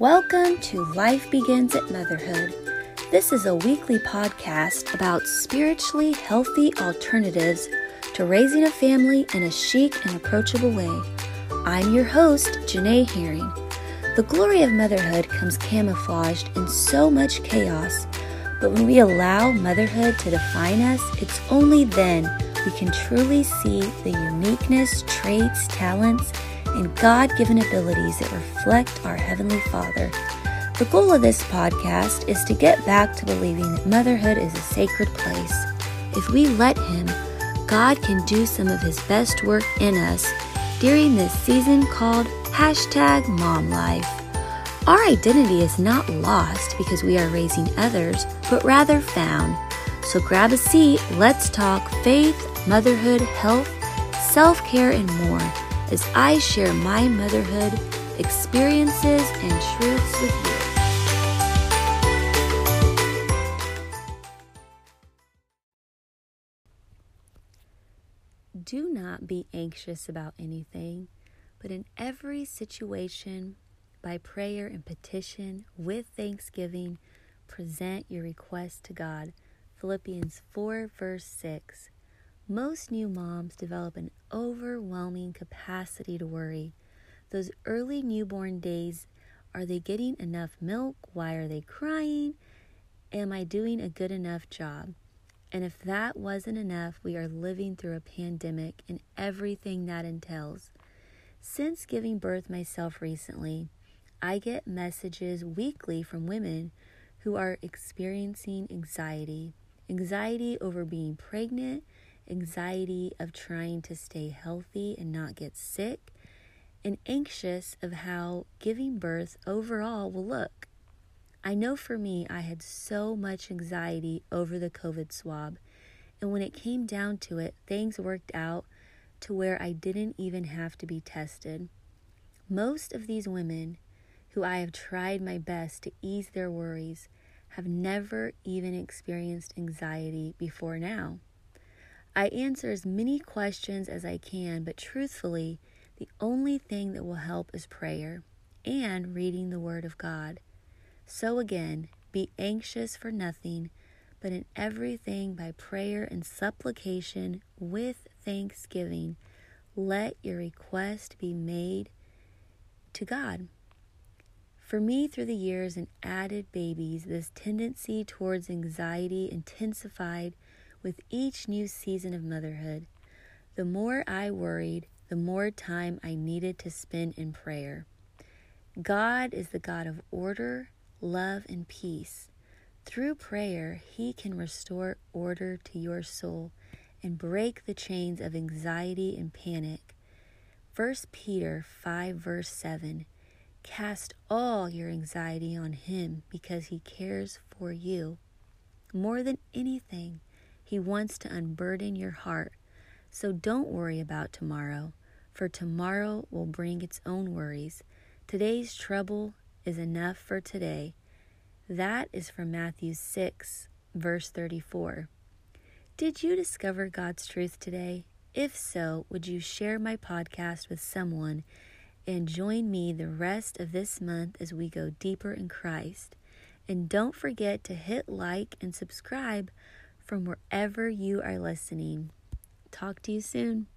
Welcome to Life Begins at Motherhood. This is a weekly podcast about spiritually healthy alternatives to raising a family in a chic and approachable way. I'm your host, Janae Herring. The glory of motherhood comes camouflaged in so much chaos, but when we allow motherhood to define us, it's only then we can truly see the uniqueness, traits, talents, and God given abilities that reflect our Heavenly Father. The goal of this podcast is to get back to believing that motherhood is a sacred place. If we let Him, God can do some of His best work in us during this season called hashtag mom life. Our identity is not lost because we are raising others, but rather found. So grab a seat, let's talk faith, motherhood, health, self care, and more as I share my motherhood experiences and truths with you. Do not be anxious about anything, but in every situation, by prayer and petition, with thanksgiving, present your request to God. Philippians 4, verse 6. Most new moms develop an overwhelming capacity to worry. Those early newborn days are they getting enough milk? Why are they crying? Am I doing a good enough job? And if that wasn't enough, we are living through a pandemic and everything that entails. Since giving birth myself recently, I get messages weekly from women who are experiencing anxiety anxiety over being pregnant anxiety of trying to stay healthy and not get sick, and anxious of how giving birth overall will look. I know for me, I had so much anxiety over the COVID swab, and when it came down to it, things worked out to where I didn't even have to be tested. Most of these women who I have tried my best to ease their worries have never even experienced anxiety before now. I answer as many questions as I can, but truthfully, the only thing that will help is prayer and reading the Word of God. So again, be anxious for nothing, but in everything by prayer and supplication with thanksgiving, let your request be made to God. For me, through the years and added babies, this tendency towards anxiety intensified with each new season of motherhood. The more I worried, the more time I needed to spend in prayer. God is the God of order, love, and peace. Through prayer, He can restore order to your soul and break the chains of anxiety and panic. 1 Peter 5, verse 7 Cast all your anxiety on Him because He cares for you. More than anything, he wants to unburden your heart. So don't worry about tomorrow, for tomorrow will bring its own worries. Today's trouble is enough for today. That is from Matthew 6, verse 34. Did you discover God's truth today? If so, would you share my podcast with someone and join me the rest of this month as we go deeper in Christ? And don't forget to hit like and subscribe from wherever you are listening. Talk to you soon.